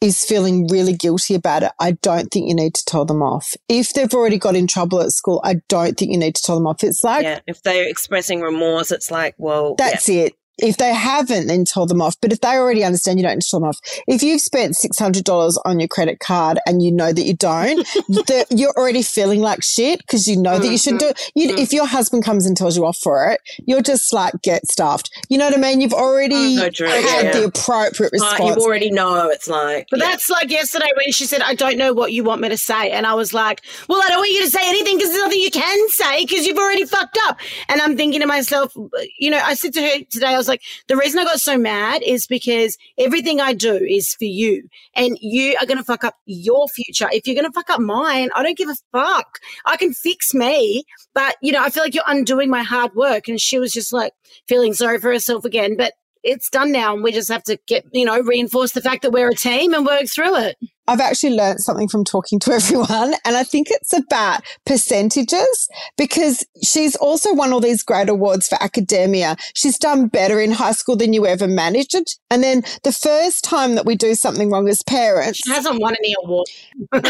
is feeling really guilty about it, I don't think you need to tell them off. If they've already got in trouble at school, I don't think you need to tell them off. It's like, Yeah. If they're expressing remorse, it's like, well, that's it. If they haven't, then tell them off. But if they already understand, you don't need to tell them off. If you've spent $600 on your credit card and you know that you don't, you're already feeling like shit because you know that you should mm-hmm. do it. You, mm-hmm. If your husband comes and tells you off for it, you're just like, get stuffed. You know what I mean? You've already oh, So true, had yeah. the appropriate uh, yeah. Like, response. you already know it's like, But yeah. that's like yesterday when she said, I don't know what you want me to say. And I was like, well, I don't want you to say anything because there's nothing you can say because you've already fucked up. And I'm thinking to myself, you know, I said to her today, I was like, the reason I got so mad is because everything I do is for you and you are going to fuck up your future. If you're going to fuck up mine, I don't give a fuck. I can fix me, but you know, I feel like you're undoing my hard work. And she was just like feeling sorry for herself again. But it's done now and we just have to get, you know, reinforce the fact that we're a team and work through it. I've actually learned something from talking to everyone, and I think it's about percentages because she's also won all these great awards for academia. She's done better in high school than you ever managed. It and then the first time that we do something wrong as parents, She hasn't won any award.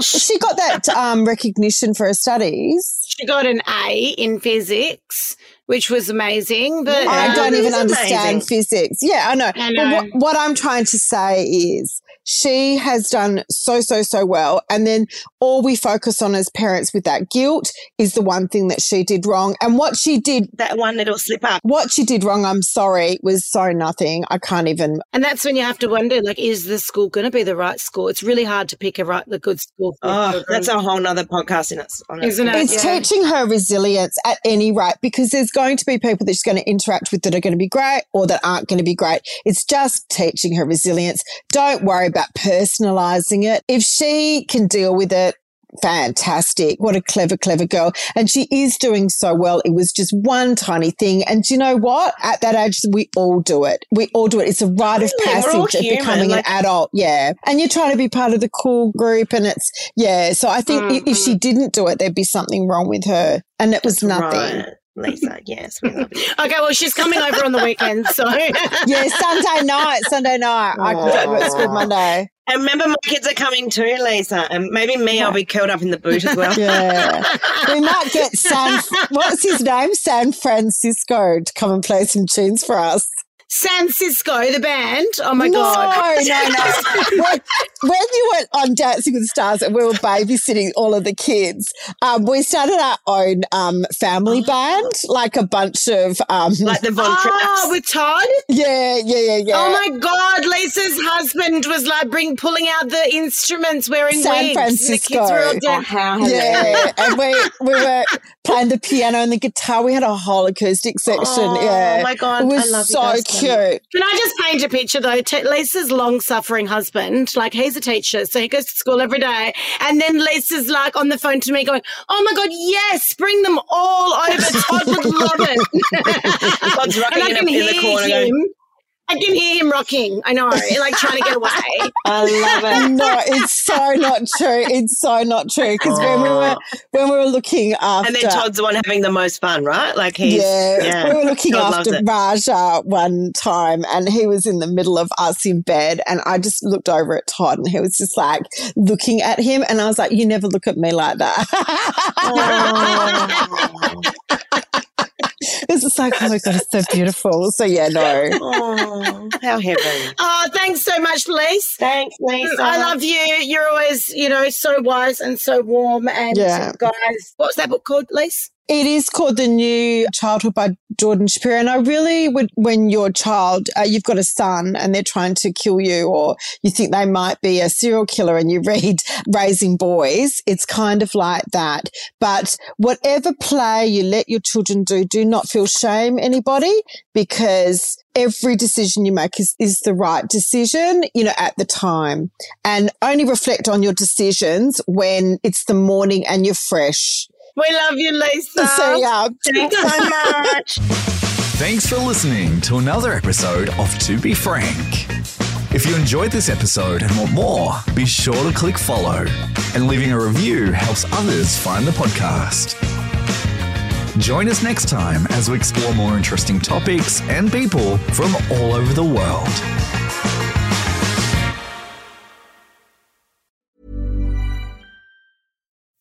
she got that um, recognition for her studies. She got an A in physics, which was amazing. But I don't it even understand amazing. physics. Yeah, I know. I But what, what I'm trying to say is she has done so, so, so well. And then all we focus on as parents with that guilt is the one thing that she did wrong. And what she did, that one little slip up. what she did wrong, I'm sorry, was so nothing. I can't even. And that's when you have to wonder, like, is the school going to be the right school? It's really hard to pick a right, the good school. For Oh, children. that's a whole nother podcast in its, on Isn't it? It's Yeah. teaching her resilience at any rate because there's going to be people that she's going to interact with that are going to be great or that aren't going to be great. It's just teaching her resilience. Don't worry about personalizing it. If she can deal with it, fantastic. What a clever, clever girl. And she is doing so well. It was just one tiny thing. And do you know what? At that age, we all do it. We all do it. It's a rite of. Passage of human, becoming like- an adult. Yeah. And you're trying to be part of the cool group. And it's, yeah. So I think i- if she didn't do it, there'd be something wrong with her. And it was nothing. Right. Lisa, yes, we love you. Okay, well, she's coming over on the weekend, so Yeah, Sunday night, Sunday night. I can drop her at school Monday. And remember, my kids are coming too, Lisa. And maybe me, I'll be curled up in the boot as well. Yeah. we might get San, what's his name? San Francisco to come and play some tunes for us. San Cisco, the band. Oh my no, god! No, no, when, when you went on Dancing with the Stars and we were babysitting all of the kids, um, we started our own um, family Oh. band, like a bunch of um, Like the Von Oh, Trapps. with Todd. yeah, yeah, yeah, yeah. Oh my God! Lisa's husband was like bring pulling out the instruments, wearing San wigs. Francisco. And the kids were all Oh, how. Yeah, and we we were playing the piano and the guitar. We had a whole acoustic section. Oh, yeah, my God, it I was love you so guys so cute. Can I just paint a picture though? T- Lisa's long suffering husband, like he's a teacher, so he goes to school every day. And then Lisa's like on the phone to me going, Oh my God, yes, bring them all over. Todd would love it. Todd's rocking and I in, can a, in the hear corner going, him. I can hear him rocking. I know, like trying to get away. I love it. No, it's so not true. It's so not true. Because when we were oh. when we were looking after, And then Todd's the one having the most fun, right? Like he's yeah, we were looking Todd after it. Raja one time, and he was in the middle of us in bed, and I just looked over at Todd, and he was just like looking at him, and I was like, "You never look at me like that." Oh. It's just like, oh my god, it's so beautiful. So yeah, no. how heaven. Oh, thanks so much, Lise. Thanks, Lisa. I love you. You're always, you know, so wise and so warm. And Yeah. guys, what's that book called, Lise? It is called The New Childhood by Jordan Shapiro. And I really would, when your child, uh, you've got a son and they're trying to kill you or you think they might be a serial killer and you read Raising Boys, it's kind of like that. But whatever play you let your children do, do not feel shame anybody because every decision you make is, is the right decision, you know, at the time and only reflect on your decisions when it's the morning and you're fresh. We love you, Lisa. So yeah, Thanks so much. Thanks for listening to another episode of To Be Frank. If you enjoyed this episode and want more, be sure to click follow. And leaving a review helps others find the podcast. Join us next time as we explore more interesting topics and people from all over the world.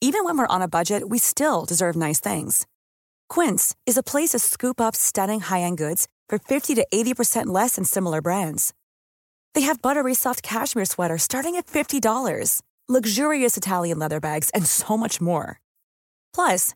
Even when we're on a budget, we still deserve nice things. Quince is a place to scoop up stunning high-end goods for 50 to 80% less than similar brands. They have buttery soft cashmere sweaters starting at $50, luxurious Italian leather bags, and so much more. Plus,